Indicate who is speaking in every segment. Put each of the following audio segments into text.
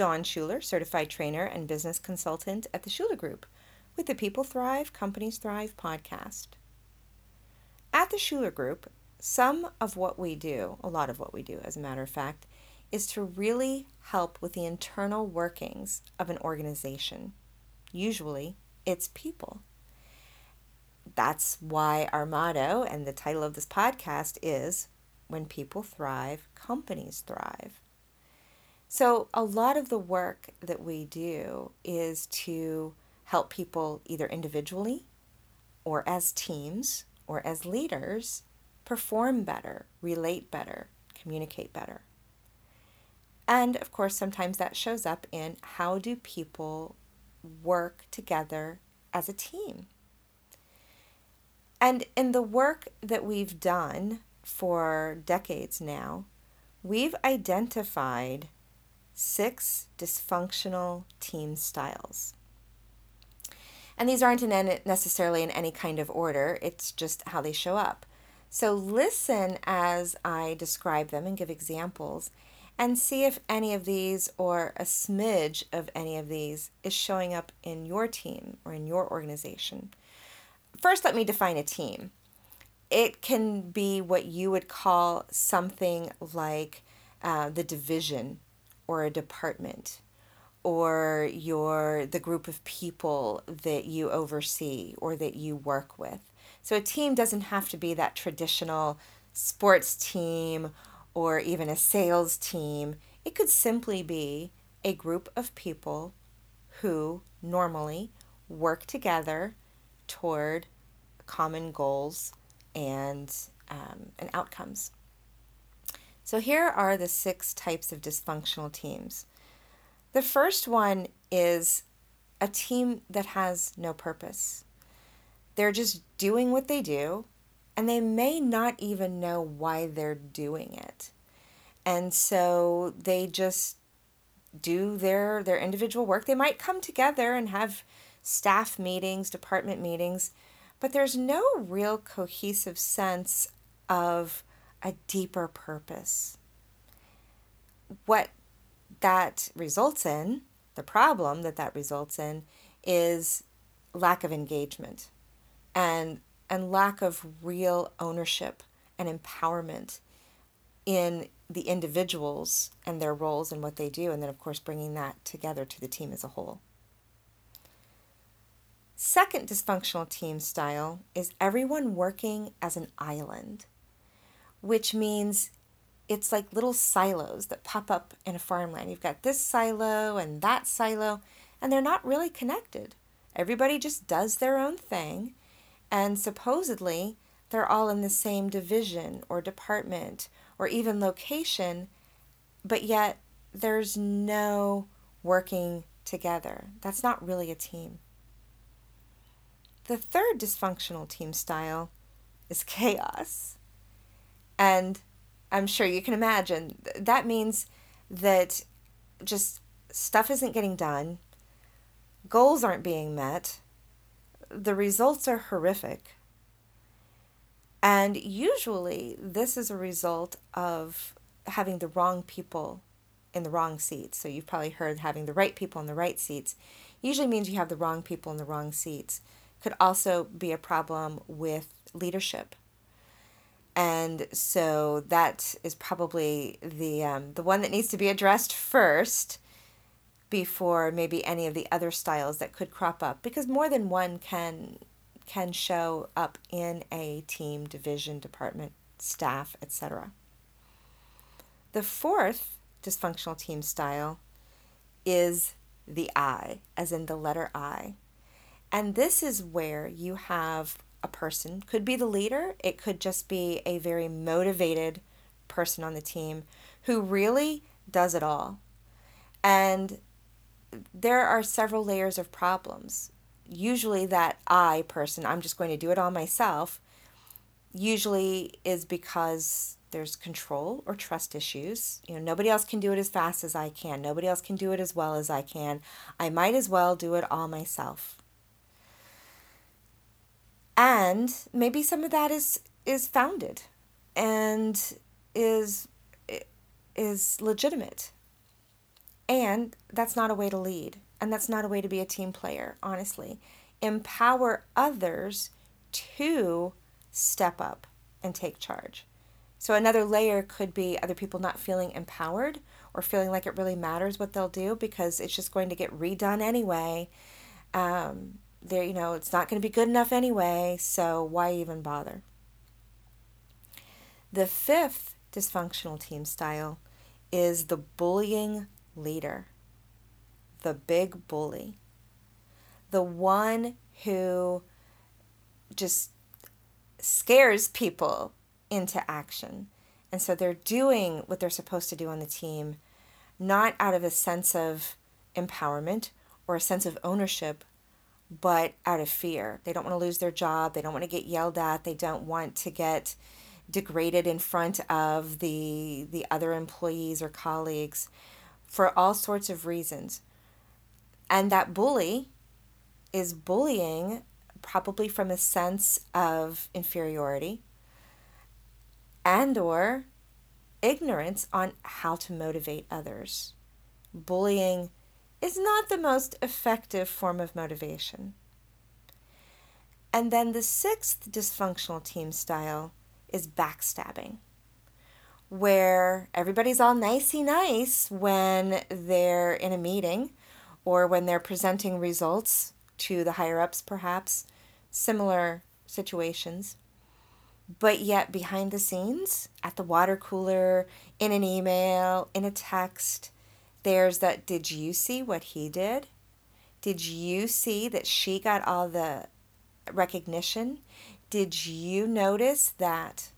Speaker 1: Dawn Shuler, certified trainer and business consultant at the Shuler Group with the People Thrive, Companies Thrive podcast. At the Shuler Group, some of what we do, a lot of what we do, as a matter of fact, is to really help with the internal workings of an organization. Usually, it's people. That's why our motto and the title of this podcast is When People Thrive, Companies Thrive. So, a lot of the work that we do is to help people either individually or as teams or as leaders perform better, relate better, communicate better. And of course, sometimes that shows up in how do people work together as a team. And in the work that we've done for decades now, we've identified six dysfunctional team styles. And these aren't in any, necessarily in any kind of order, it's just how they show up. So listen as I describe them and give examples and see if any of these or a smidge of any of these is showing up in your team or in your organization. First, let me define a team. It can be what you would call something like uh, the division or a department or your the group of people that you oversee or that you work with. So a team doesn't have to be that traditional sports team or even a sales team. It could simply be a group of people who normally work together toward common goals and, um, and outcomes. So, here are the six types of dysfunctional teams. The first one is a team that has no purpose. They're just doing what they do, and they may not even know why they're doing it. And so they just do their their individual work. They might come together and have staff meetings, department meetings, but there's no real cohesive sense of a deeper purpose. What that results in, the problem that that results in, is lack of engagement and and lack of real ownership and empowerment in the individuals and their roles and what they do, and then, of course, bringing that together to the team as a whole. Second dysfunctional team style is everyone working as an island, which means it's like little silos that pop up in a farmland. You've got this silo and that silo, and they're not really connected. Everybody just does their own thing, and supposedly they're all in the same division or department or even location, but yet there's no working together. That's not really a team. The third dysfunctional team style is chaos. And I'm sure you can imagine that means that just stuff isn't getting done, goals aren't being met, the results are horrific. And usually, this is a result of having the wrong people in the wrong seats. So, you've probably heard having the right people in the right seats usually means you have the wrong people in the wrong seats could also be a problem with leadership. And so that is probably the um, the one that needs to be addressed first before maybe any of the other styles that could crop up because more than one can can show up in a team, division, department, staff, etc. The fourth dysfunctional team style is the I, as in the letter I. And this is where you have a person, could be the leader, it could just be a very motivated person on the team who really does it all. And there are several layers of problems. Usually, that I person, I'm just going to do it all myself, usually is because there's control or trust issues. You know, nobody else can do it as fast as I can. Nobody else can do it as well as I can. I might as well do it all myself and maybe some of that is is founded and is is legitimate And that's not a way to lead. And that's not a way to be a team player, honestly. Empower others to step up and take charge. So, another layer could be other people not feeling empowered or feeling like it really matters what they'll do because it's just going to get redone anyway. Um, there, you know, it's not going to be good enough anyway, so why even bother? The fifth dysfunctional team style is the bullying leader, the big bully, the one who just scares people into action. And so they're doing what they're supposed to do on the team, not out of a sense of empowerment or a sense of ownership, but out of fear. They don't want to lose their job. They don't want to get yelled at. They don't want to get degraded in front of the the other employees or colleagues for all sorts of reasons. And that bully is bullying probably from a sense of inferiority and or ignorance on how to motivate others. Bullying is not the most effective form of motivation. And then the sixth dysfunctional team style is backstabbing, where everybody's all nicey nice when they're in a meeting or when they're presenting results to the higher ups, perhaps, similar situations. But yet, behind the scenes, at the water cooler, in an email, in a text, there's that did you see what he did? Did you see that she got all the recognition? Did you notice that?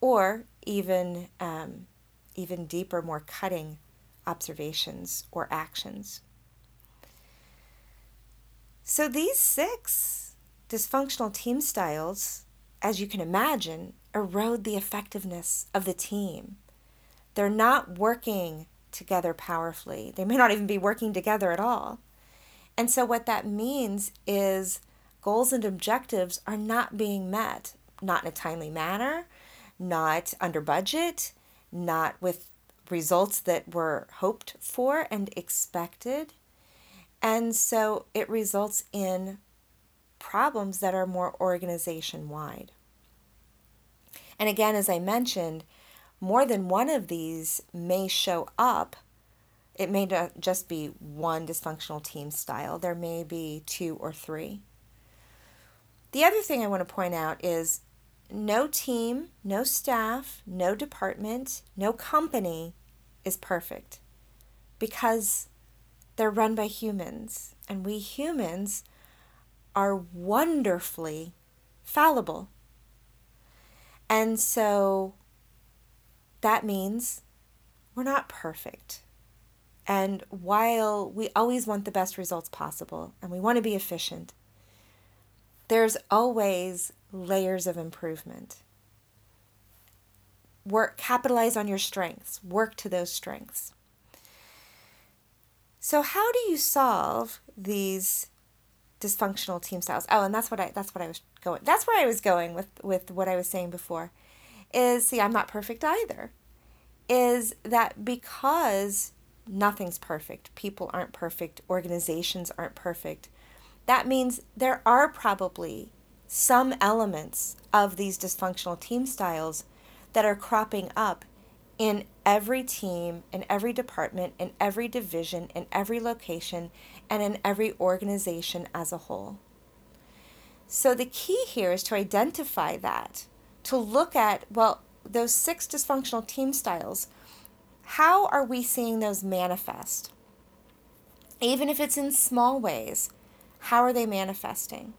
Speaker 1: Or even um, even deeper, more cutting observations or actions. So these six dysfunctional team styles, as you can imagine, erode the effectiveness of the team. They're not working together powerfully. They may not even be working together at all. And so, what that means is goals and objectives are not being met, not in a timely manner, not under budget, not with results that were hoped for and expected. And so it results in problems that are more organization wide. And again, as I mentioned, more than one of these may show up. It may not just be one dysfunctional team style, there may be two or three. The other thing I want to point out is no team, no staff, no department, no company is perfect because they're run by humans, and we humans are wonderfully fallible. And so that means we're not perfect. And while we always want the best results possible and we want to be efficient, there's always layers of improvement. Work, capitalize on your strengths, work to those strengths. So, how do you solve these dysfunctional team styles? Oh, and that's what I that's what I was going. That's where I was going with with what I was saying before. Is see, I'm not perfect either. Is that because nothing's perfect, people aren't perfect, organizations aren't perfect. That means there are probably some elements of these dysfunctional team styles that are cropping up in every team, in every department, in every division, in every location, and in every organization as a whole. So the key here is to identify that, to look at, well, those six dysfunctional team styles, how are we seeing those manifest? Even if it's in small ways, how are they manifesting?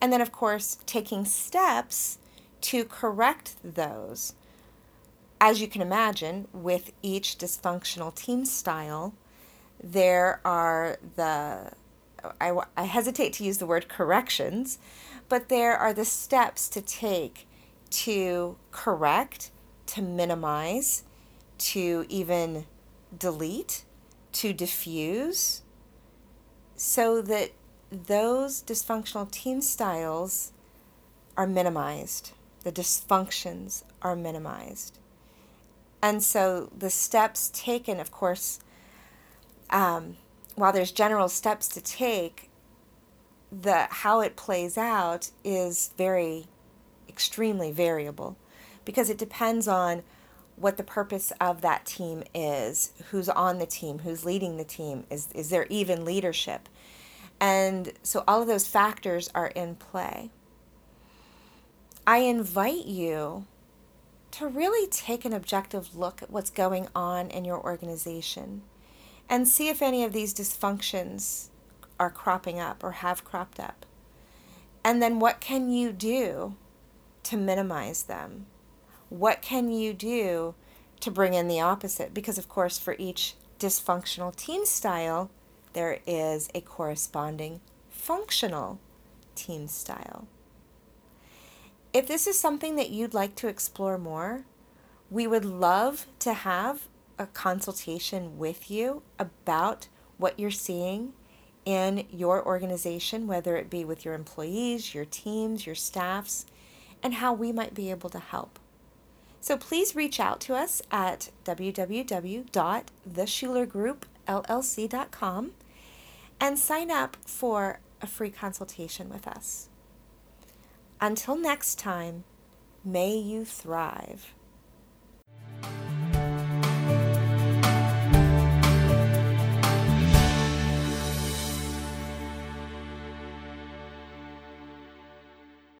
Speaker 1: And then, of course, taking steps to correct those as you can imagine, with each dysfunctional team style, there are the, I, I hesitate to use the word corrections, but there are the steps to take to correct, to minimize, to even delete, to diffuse, so that those dysfunctional team styles are minimized, the dysfunctions are minimized. And so the steps taken, of course, um, while there's general steps to take, the how it plays out is very extremely variable because it depends on what the purpose of that team is, who's on the team, who's leading the team, is is there even leadership? And so all of those factors are in play. I invite you to really take an objective look at what's going on in your organization and see if any of these dysfunctions are cropping up or have cropped up. And then what can you do to minimize them? What can you do to bring in the opposite? Because, of course, for each dysfunctional team style, there is a corresponding functional team style. If this is something that you'd like to explore more, we would love to have a consultation with you about what you're seeing in your organization, whether it be with your employees, your teams, your staffs, and how we might be able to help. So please reach out to us at www.theshulergroupllc.com and sign up for a free consultation with us. Until next time, may you thrive.